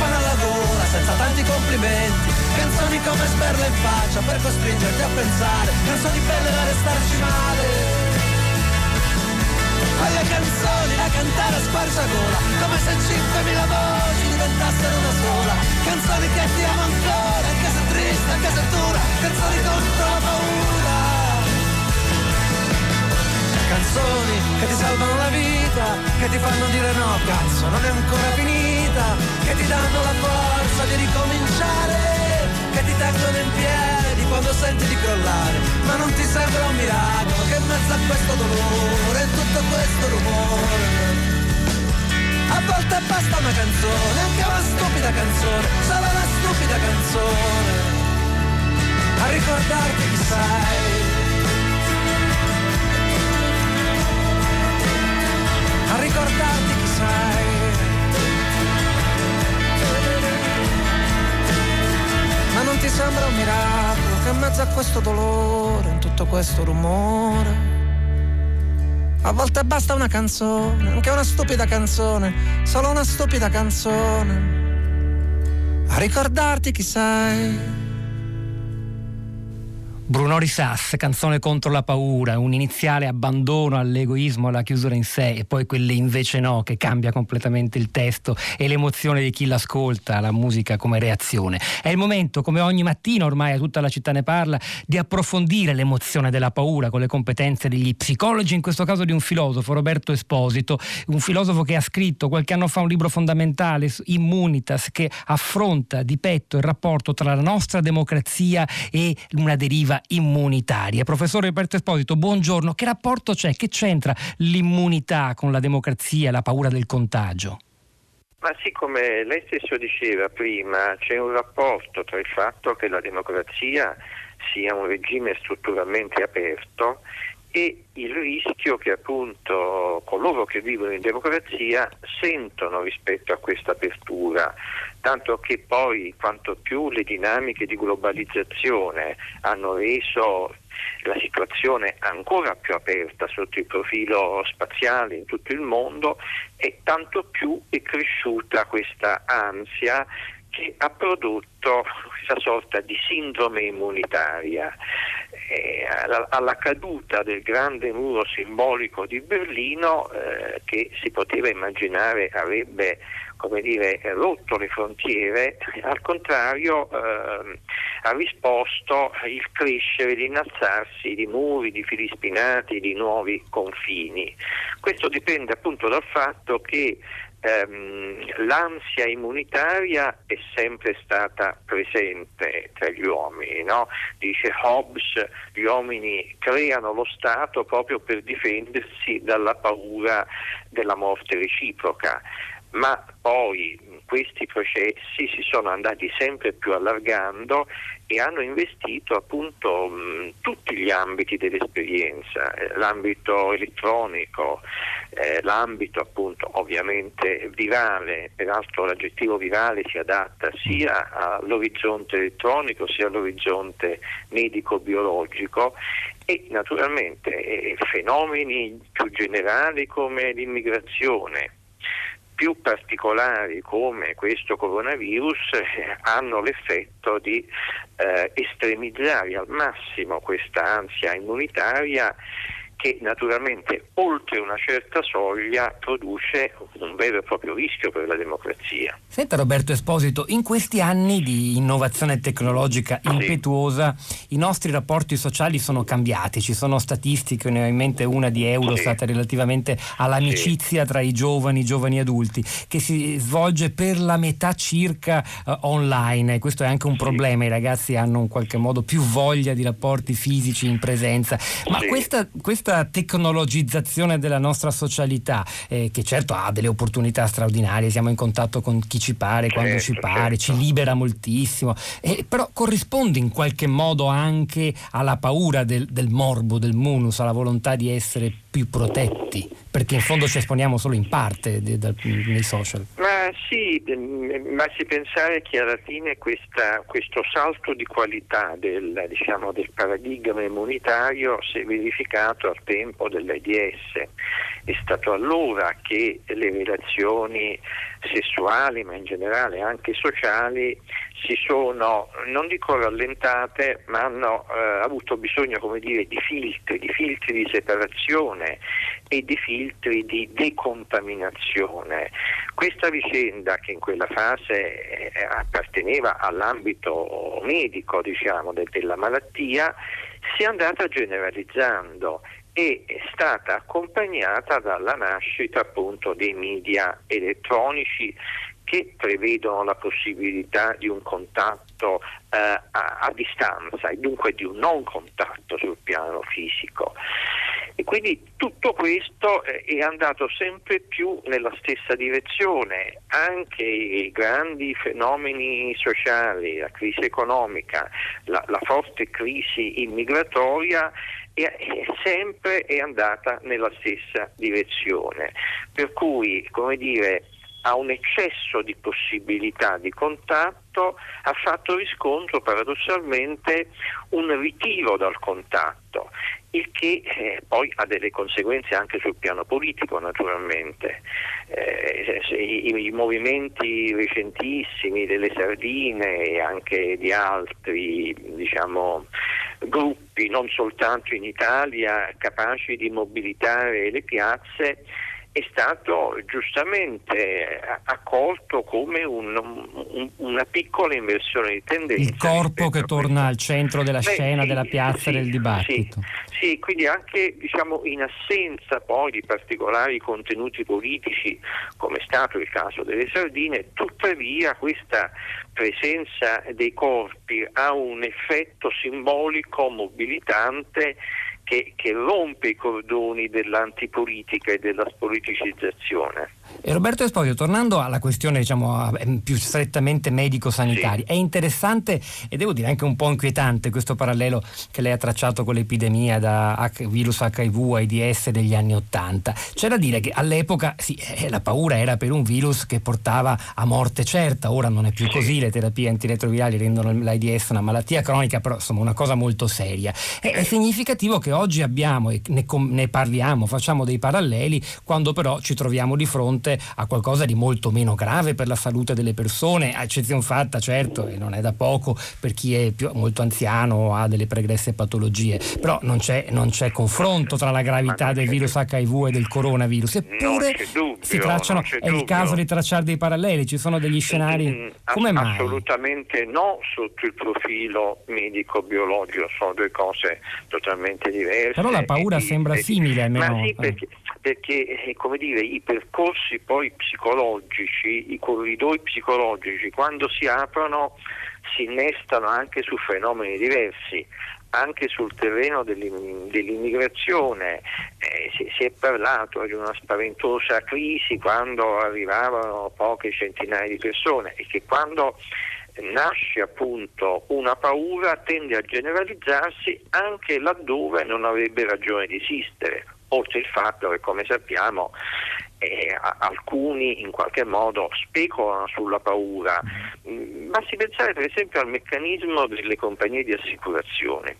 Acchiappano alla gola senza tanti complimenti. Canzoni come sberle in faccia per costringerti a pensare, canzoni belle da restarci male. Quelle canzoni da cantare a squarciagola, come se 5.000 voci diventassero una sola. Canzoni che ti amo ancora, anche se triste, anche se dura, canzoni contro la paura. Canzoni che ti salvano la vita, che ti fanno dire no, cazzo, non è ancora finita, che ti danno la forza di ricominciare, che ti tengono in piedi quando senti di crollare, ma non ti sembra un miracolo che in mezzo a questo dolore e tutto questo rumore a volte basta una canzone, anche una stupida canzone, solo una stupida canzone, a ricordarti chi sei. Sembra un miracolo che in mezzo a questo dolore, in tutto questo rumore, a volte basta una canzone, anche una stupida canzone, solo una stupida canzone, a ricordarti chi sei. Bruno Risas, canzone contro la paura, un iniziale abbandono all'egoismo, alla chiusura in sé e poi quelle invece no, che cambia completamente il testo e l'emozione di chi l'ascolta, la musica come reazione. È il momento, come ogni mattina ormai a tutta la città ne parla, di approfondire l'emozione della paura con le competenze degli psicologi, in questo caso di un filosofo, Roberto Esposito, un filosofo che ha scritto qualche anno fa un libro fondamentale, Immunitas, che affronta di petto il rapporto tra la nostra democrazia e una deriva immunitaria. Professore Roberto Esposito, buongiorno. Che rapporto c'è? Che c'entra l'immunità con la democrazia la paura del contagio? Ma sì, come lei stesso diceva prima, c'è un rapporto tra il fatto che la democrazia sia un regime strutturalmente aperto e il rischio che appunto coloro che vivono in democrazia sentono rispetto a questa apertura, tanto che poi quanto più le dinamiche di globalizzazione hanno reso la situazione ancora più aperta sotto il profilo spaziale in tutto il mondo e tanto più è cresciuta questa ansia che ha prodotto questa sorta di sindrome immunitaria. Alla, alla, caduta del grande muro simbolico di Berlino, eh, che si poteva immaginare avrebbe dire, rotto le frontiere, al contrario eh, ha risposto il crescere, l'innalzarsi di muri, di fili spinati, di nuovi confini. Questo dipende appunto dal fatto che ehm, l'ansia immunitaria è sempre stata presente tra gli uomini, no? dice Hobbes, gli uomini creano lo Stato proprio per difendersi dalla paura della morte reciproca ma poi questi processi si sono andati sempre più allargando e hanno investito appunto mh, tutti gli ambiti dell'esperienza, eh, l'ambito elettronico, eh, l'ambito appunto ovviamente virale, peraltro l'aggettivo virale si adatta sia all'orizzonte elettronico sia all'orizzonte medico-biologico e naturalmente eh, fenomeni più generali come l'immigrazione più particolari come questo coronavirus eh, hanno l'effetto di eh, estremizzare al massimo questa ansia immunitaria che naturalmente oltre una certa soglia produce un vero e proprio rischio per la democrazia. Senta Roberto Esposito, in questi anni di innovazione tecnologica impetuosa sì. i nostri rapporti sociali sono cambiati, ci sono statistiche, ne ho in mente una di Eurostat sì. relativamente all'amicizia sì. tra i giovani, i giovani adulti, che si svolge per la metà circa uh, online, questo è anche un problema, i ragazzi hanno in qualche modo più voglia di rapporti fisici in presenza, ma questa, questa questa tecnologizzazione della nostra socialità, eh, che certo ha delle opportunità straordinarie, siamo in contatto con chi ci pare, certo, quando ci pare, certo. ci libera moltissimo, eh, però corrisponde in qualche modo anche alla paura del, del morbo, del munus, alla volontà di essere più protetti, perché in fondo ci esponiamo solo in parte de, de, nei social. Ma sì, basti pensare che alla fine questa, questo salto di qualità del, diciamo, del, paradigma immunitario si è verificato al tempo dell'AIDS. È stato allora che le relazioni sessuali, ma in generale anche sociali, si sono, non dico rallentate, ma hanno eh, avuto bisogno dire, di filtri, di filtri di separazione e di filtri di decontaminazione. Questa vicenda che in quella fase eh, apparteneva all'ambito medico diciamo, de- della malattia si è andata generalizzando è stata accompagnata dalla nascita appunto dei media elettronici che prevedono la possibilità di un contatto eh, a, a, distanza e dunque di un non contatto sul piano fisico. E quindi tutto questo eh, è andato sempre più nella stessa direzione, anche i grandi fenomeni sociali, la crisi economica, la, la forte crisi immigratoria è sempre è andata nella stessa direzione. Per cui, come dire, a un eccesso di possibilità di contatto ha fatto riscontro paradossalmente un ritiro dal contatto, il che eh, poi ha delle conseguenze anche sul piano politico naturalmente. Eh, i, i, movimenti recentissimi delle sardine e anche di altri diciamo, gruppi, non soltanto in Italia, capaci di mobilitare le piazze, è stato giustamente accolto come un, un, una piccola inversione di tendenza. Il corpo che torna al centro della Beh, scena, sì, della piazza, sì, del dibattito. Sì, sì, quindi anche diciamo, in assenza poi di particolari contenuti politici, come è stato il caso delle sardine, tuttavia questa presenza dei corpi ha un effetto simbolico mobilitante che, che rompe i cordoni dell'antipolitica e della spoliticizzazione. E Roberto Esposito, tornando alla questione diciamo, più strettamente medico-sanitaria, sì. è interessante e devo dire anche un po' inquietante questo parallelo che lei ha tracciato con l'epidemia da virus HIV AIDS degli anni Ottanta. C'è da dire che all'epoca sì, eh, la paura era per un virus che portava a morte certa, ora non è più così, le terapie antiretrovirali rendono l'AIDS una malattia cronica, però insomma una cosa molto seria. È, è significativo che oggi abbiamo e ne, ne parliamo, facciamo dei paralleli, quando però ci troviamo di fronte fronte a qualcosa di molto meno grave per la salute delle persone, a eccezione fatta certo, e non è da poco per chi è più, molto anziano o ha delle pregresse patologie, però non c'è, non c'è confronto tra la gravità del virus HIV e del coronavirus, eppure dubbio, si tracciano, è dubbio. il caso di tracciare dei paralleli, ci sono degli scenari, mm, come mai? Assolutamente no sotto il profilo medico-biologico, sono due cose totalmente diverse. Però la paura e, sembra e, simile almeno. Ma sì, perché, perché eh, come dire, i percorsi poi psicologici, i corridoi psicologici, quando si aprono si innestano anche su fenomeni diversi anche sul terreno dell'immigrazione. Eh, si, è parlato di una spaventosa crisi quando arrivavano poche centinaia di persone e che quando nasce appunto una paura tende a generalizzarsi anche laddove non avrebbe ragione di esistere. Oltre il fatto che come sappiamo eh, alcuni in qualche modo speculano sulla paura. Mm, basti pensare per esempio al meccanismo delle compagnie di assicurazione.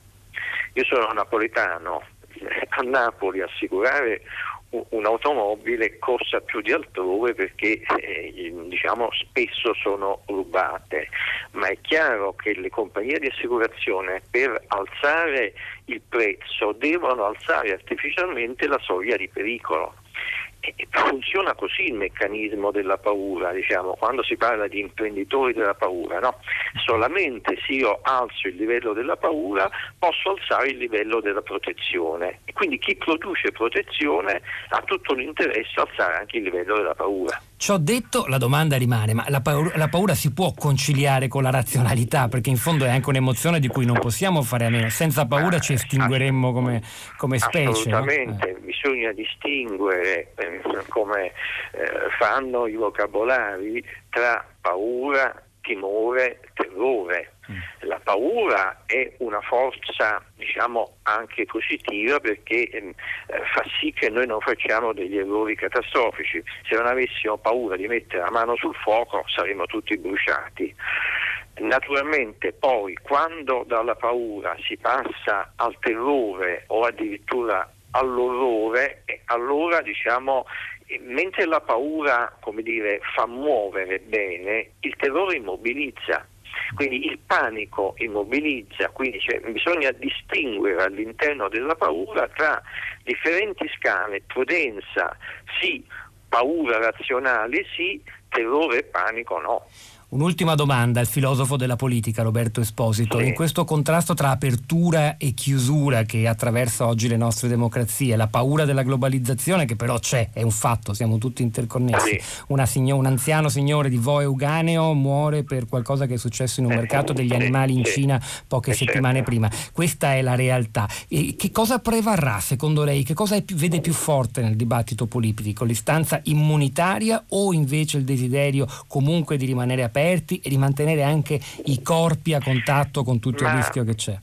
Io sono napoletano, [laughs] a Napoli assicurare un'automobile costa più di altrove perché eh, diciamo, spesso sono rubate, ma è chiaro che le compagnie di assicurazione per alzare il prezzo devono alzare artificialmente la soglia di pericolo funziona così il meccanismo della paura, diciamo, quando si parla di imprenditori della paura, no? solamente se io alzo il livello della paura posso alzare il livello della protezione e quindi chi produce protezione ha tutto l'interesse a alzare anche il livello della paura. Ciò detto, la domanda rimane, ma la paura, la paura, si può conciliare con la razionalità? Perché in fondo è anche un'emozione di cui non possiamo fare a meno. Senza paura ci estingueremmo come, come specie. Assolutamente, no? Eh. bisogna distinguere, eh, come eh, fanno i vocabolari, tra paura, timore, terrore. Mm. La paura è una forza diciamo anche positiva perché eh, fa sì che noi non facciamo degli errori catastrofici. Se non avessimo paura di mettere la mano sul fuoco saremmo tutti bruciati. Naturalmente poi quando dalla paura si passa al terrore o addirittura all'orrore, allora diciamo mentre la paura dire, fa muovere bene, il terrore immobilizza. Quindi il panico immobilizza, quindi bisogna distinguere all'interno della paura tra differenti scale, prudenza sì, paura razionale sì, terrore e panico no. Un'ultima domanda al filosofo della politica Roberto Esposito. Sì. In questo contrasto tra apertura e chiusura che attraversa oggi le nostre democrazie, la paura della globalizzazione che però c'è, è un fatto, siamo tutti interconnessi. Sì. Signo- un anziano signore di Voe Uganeo muore per qualcosa che è successo in un eh, mercato degli animali in Cina poche eh, settimane certo. prima. Questa è la realtà. E che cosa prevarrà secondo lei? Che cosa più, vede più forte nel dibattito politico? L'istanza immunitaria o invece il desiderio comunque di rimanere aperti? Aperti e di mantenere anche i corpi a contatto con tutto il rischio che c'è?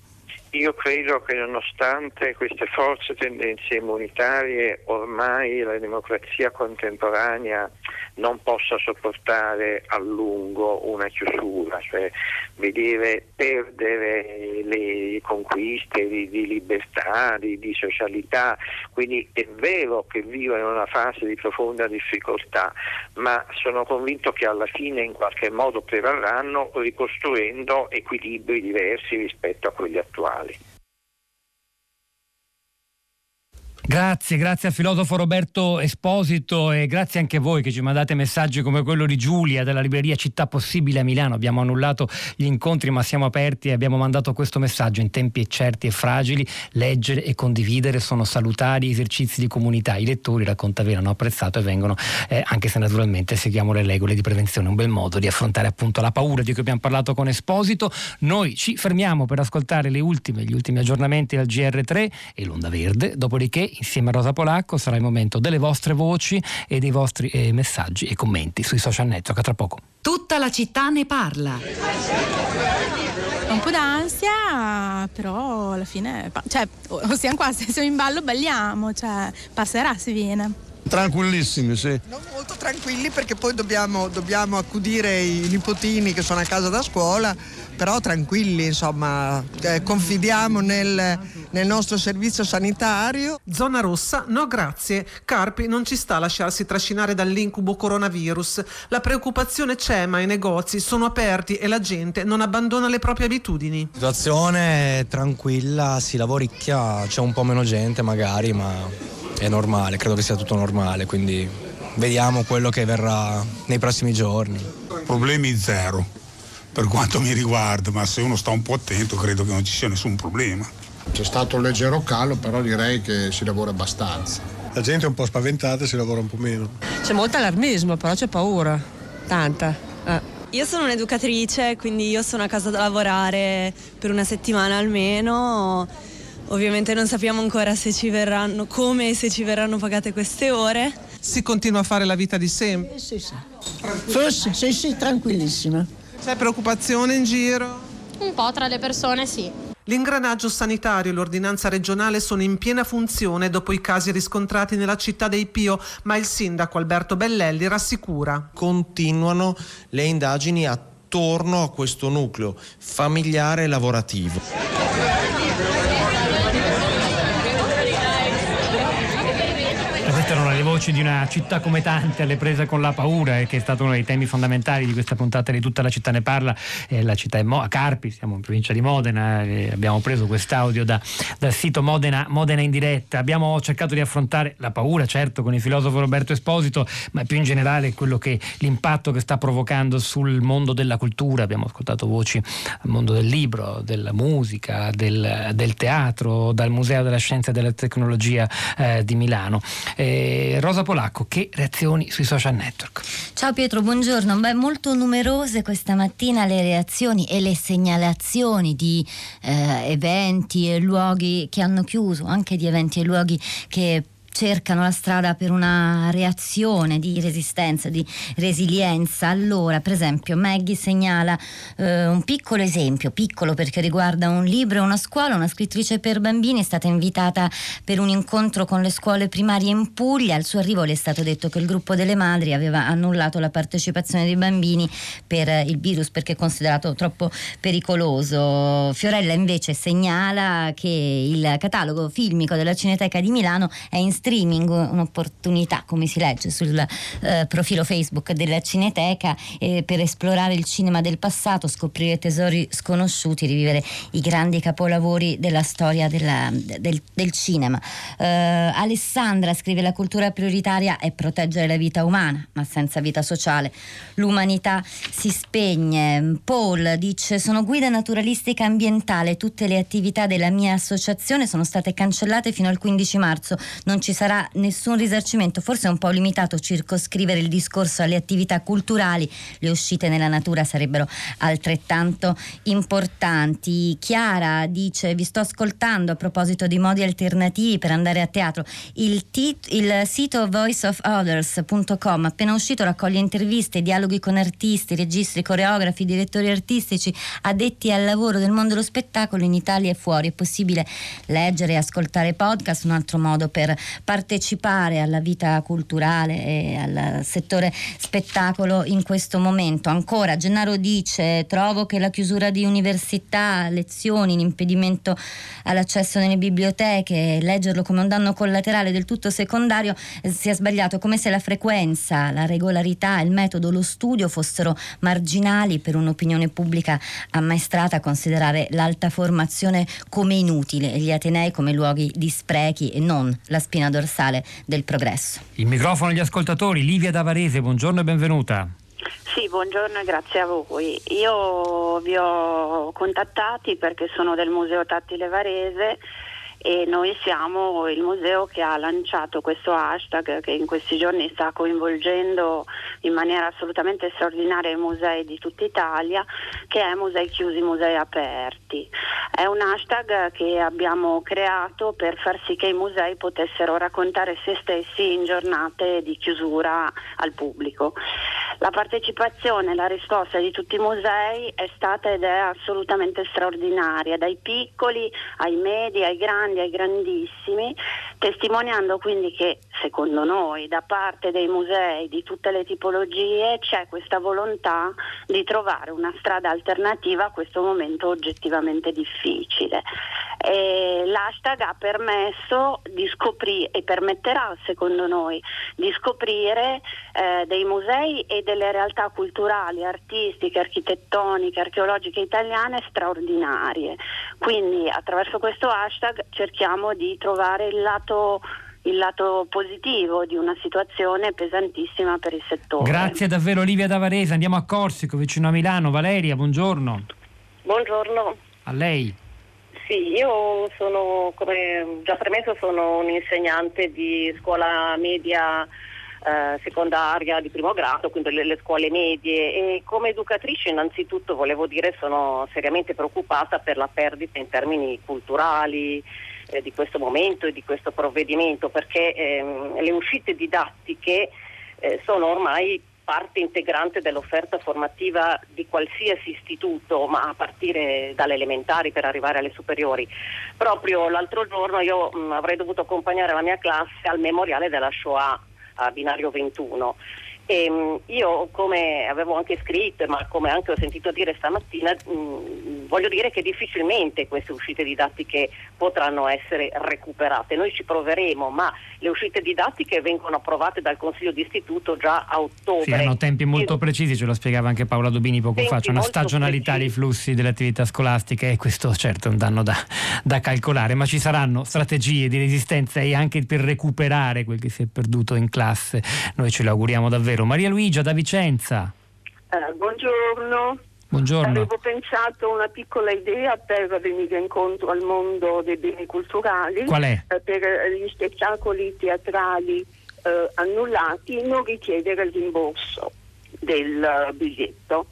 Io credo che nonostante queste forze tendenze immunitarie ormai la democrazia contemporanea non possa sopportare a lungo una chiusura, cioè vedere perdere le conquiste di, di libertà, di, di, socialità. Quindi è vero che vive in una fase di profonda difficoltà, ma sono convinto che alla fine in qualche modo prevarranno ricostruendo equilibri diversi rispetto a quelli attuali. sociales. Grazie, grazie al filosofo Roberto Esposito e grazie anche a voi che ci mandate messaggi come quello di Giulia della libreria Città Possibile a Milano. Abbiamo annullato gli incontri ma siamo aperti e abbiamo mandato questo messaggio in tempi certi e fragili. Leggere e condividere sono salutari esercizi di comunità. I lettori, racconta Vera, hanno apprezzato e vengono, eh, anche se naturalmente seguiamo le regole di prevenzione, un bel modo di affrontare appunto la paura di cui abbiamo parlato con Esposito. Noi ci fermiamo per ascoltare le ultime, gli ultimi aggiornamenti al GR3 e l'Onda Verde, dopodiché insieme a Rosa Polacco sarà il momento delle vostre voci e dei vostri eh, messaggi e commenti sui social network. A tra poco. Tutta la città ne parla. Un po' d'ansia, però alla fine, cioè, siamo qua, se siamo in ballo balliamo, cioè, passerà si viene. Tranquillissimi, sì. Non molto tranquilli perché poi dobbiamo, dobbiamo accudire i nipotini che sono a casa da scuola però tranquilli, insomma, eh, confidiamo nel, nel, nostro servizio sanitario. Zona rossa, no grazie. Carpi non ci sta a lasciarsi trascinare dall'incubo coronavirus. La preoccupazione c'è, ma i negozi sono aperti e la gente non abbandona le proprie abitudini. Situazione tranquilla, si lavoricchia, c'è un po' meno gente magari, ma è normale, credo che sia tutto normale, quindi vediamo quello che verrà nei prossimi giorni. Problemi zero per quanto mi riguarda, ma se uno sta un po' attento credo che non ci sia nessun problema. C'è stato un leggero calo, però direi che si lavora abbastanza. La gente è un po' spaventata e si lavora un po' meno. C'è molto allarmismo, però c'è paura, tanta. Eh. Io sono un'educatrice, quindi io sono a casa da lavorare per una settimana almeno. Ovviamente non sappiamo ancora se ci verranno, come e se ci verranno pagate queste ore. Si continua a fare la vita di sempre? Sì, sì. Forse, sì, sì, tranquillissima. C'è preoccupazione in giro? Un po' tra le persone sì. L'ingranaggio sanitario e l'ordinanza regionale sono in piena funzione dopo i casi riscontrati nella città dei Pio, ma il sindaco Alberto Bellelli rassicura. Continuano le indagini attorno a questo nucleo familiare e lavorativo. Voci di una città come tante alle prese con la paura, che è stato uno dei temi fondamentali di questa puntata di Tutta la città ne parla. Eh, la città è Mo- a Carpi, siamo in provincia di Modena, eh, abbiamo preso quest'audio da, dal sito Modena, Modena in diretta. Abbiamo cercato di affrontare la paura, certo, con il filosofo Roberto Esposito, ma più in generale quello che l'impatto che sta provocando sul mondo della cultura. Abbiamo ascoltato voci al mondo del libro, della musica, del, del teatro, dal Museo della Scienza e della Tecnologia eh, di Milano. Eh, Rosa Polacco, che reazioni sui social network? Ciao Pietro, buongiorno. Beh, molto numerose questa mattina le reazioni e le segnalazioni di eh, eventi e luoghi che hanno chiuso, anche di eventi e luoghi che cercano la strada per una reazione di resistenza, di resilienza. Allora, per esempio, Maggie segnala eh, un piccolo esempio, piccolo perché riguarda un libro una scuola, una scrittrice per bambini è stata invitata per un incontro con le scuole primarie in Puglia, al suo arrivo le è stato detto che il gruppo delle madri aveva annullato la partecipazione dei bambini per il virus perché è considerato troppo pericoloso. Fiorella invece segnala che il catalogo filmico della Cineteca di Milano è in streaming, un'opportunità, come si legge sul eh, profilo Facebook della Cineteca, eh, per esplorare il cinema del passato, scoprire tesori sconosciuti, rivivere i grandi capolavori della storia della, del, del, cinema. Eh, Alessandra scrive la cultura prioritaria è proteggere la vita umana, ma senza vita sociale. L'umanità si spegne. Paul dice sono guida naturalistica ambientale, tutte le attività della mia associazione sono state cancellate fino al 15 marzo, non ci sarà nessun risarcimento, forse è un po' limitato circoscrivere il discorso alle attività culturali, le uscite nella natura sarebbero altrettanto importanti. Chiara dice vi sto ascoltando a proposito di modi alternativi per andare a teatro. Il, tit- il sito voiceofothers.com appena uscito raccoglie interviste, dialoghi con artisti, registri, coreografi, direttori artistici, addetti al lavoro del mondo dello spettacolo in Italia e fuori. È possibile leggere e ascoltare podcast, un altro modo per partecipare alla vita culturale e al settore spettacolo in questo momento. Ancora, Gennaro dice, trovo che la chiusura di università, lezioni, l'impedimento all'accesso nelle biblioteche, leggerlo come un danno collaterale del tutto secondario eh, sia sbagliato, come se la frequenza, la regolarità, il metodo, lo studio fossero marginali per un'opinione pubblica ammaestrata a considerare l'alta formazione come inutile e gli atenei come luoghi di sprechi e non la spina dorsale del progresso. Il microfono agli ascoltatori, Livia Davarese, buongiorno e benvenuta. Sì, buongiorno e grazie a voi. Io vi ho contattati perché sono del Museo Tattile Varese e noi siamo il museo che ha lanciato questo hashtag che in questi giorni sta coinvolgendo in maniera assolutamente straordinaria i musei di tutta Italia, che è Musei chiusi, musei aperti. È un hashtag che abbiamo creato per far sì che i musei potessero raccontare se stessi in giornate di chiusura al pubblico. La partecipazione, la risposta di tutti i musei è stata ed è assolutamente straordinaria, dai piccoli ai medi, ai grandi, ai grandissimi, testimoniando quindi che secondo noi da parte dei musei di tutte le tipologie c'è questa volontà di trovare una strada alternativa a questo momento oggettivamente difficile. E l'hashtag ha permesso di scoprire e permetterà secondo noi di scoprire eh, dei musei e delle realtà culturali, artistiche, architettoniche, archeologiche italiane straordinarie. Quindi attraverso questo hashtag cerchiamo di trovare il lato il lato positivo di una situazione pesantissima per il settore. Grazie davvero Olivia Davarese, andiamo a Corsico, vicino a Milano. Valeria, buongiorno. Buongiorno. A lei. Sì, io sono, come già premesso, sono un insegnante di scuola media eh, secondaria di primo grado, quindi le, le, scuole medie. E come educatrice innanzitutto volevo dire sono seriamente preoccupata per la perdita in termini culturali eh, di questo momento e di questo provvedimento perché ehm, le uscite didattiche eh, sono ormai parte integrante dell'offerta formativa di qualsiasi istituto, ma a partire dalle elementari per arrivare alle superiori. Proprio l'altro giorno io mh, avrei dovuto accompagnare la mia classe al memoriale della Shoah a binario 21. E, mh, io come avevo anche scritto, ma come anche ho sentito dire stamattina, mh, voglio dire che difficilmente queste uscite didattiche potranno essere recuperate. Noi ci proveremo, ma le uscite didattiche vengono approvate dal Consiglio d'istituto già a ottobre. Sì, hanno tempi molto Io... precisi, ce lo spiegava anche Paola Dobini poco fa, c'è una stagionalità precisi. dei flussi delle attività scolastiche e questo certo è un danno da, da calcolare, ma ci saranno strategie di resistenza e anche per recuperare quel che si è perduto in classe. Noi ce lo auguriamo davvero. Maria Luigia da Vicenza. Eh, buongiorno. Buongiorno. Avevo pensato una piccola idea per venire incontro al mondo dei beni culturali. Qual è? Eh, per gli spettacoli teatrali eh, annullati non richiedere il rimborso del biglietto.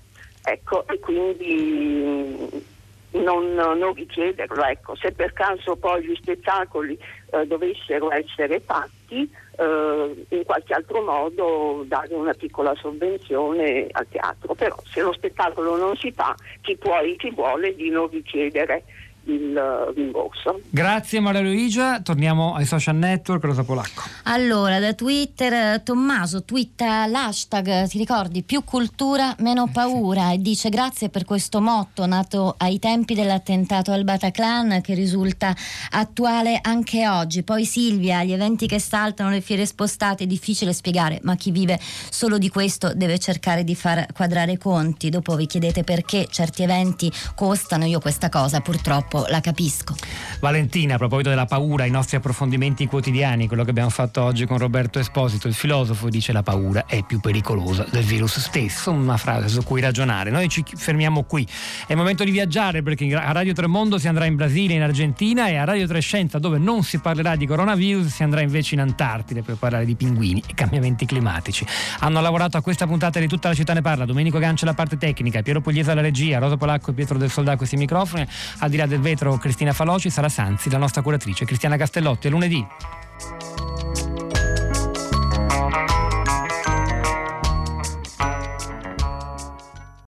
Ecco, e quindi non, non richiederlo. Ecco. Se per caso poi gli spettacoli eh, dovessero essere fatti, eh, in qualche altro modo dare una piccola sovvenzione al teatro. Però se lo spettacolo non si fa, chi può e chi vuole di non richiedere il rimborso. Grazie Maria Luigia, torniamo ai social network, Rosa Polacco. Allora, da Twitter Tommaso twitta l'hashtag, ti ricordi, più cultura, meno paura e dice grazie per questo motto nato ai tempi dell'attentato al Bataclan che risulta attuale anche oggi. Poi Silvia, gli eventi che saltano, le fiere spostate, è difficile spiegare, ma chi vive solo di questo deve cercare di far quadrare i conti. Dopo vi chiedete perché certi eventi costano, io questa cosa purtroppo purtroppo la capisco. Valentina, a proposito della paura, i nostri approfondimenti quotidiani, quello che abbiamo fatto oggi con Roberto Esposito, il filosofo, dice la paura è più pericolosa del virus stesso, una frase su cui ragionare. Noi ci fermiamo qui. È il momento di viaggiare perché a Radio Tremondo si andrà in Brasile, in Argentina e a Radio Trescenza dove non si parlerà di coronavirus si andrà invece in Antartide per parlare di pinguini e cambiamenti climatici. Hanno lavorato a questa puntata di tutta la città ne parla, Domenico Gancia la parte tecnica, Piero Pugliese alla regia, Rosa Polacco e Pietro del Soldato questi microfoni, al di là del vetro Cristina Faloci, Sara Sanzi, la nostra curatrice Cristiana Castellotti. A lunedì.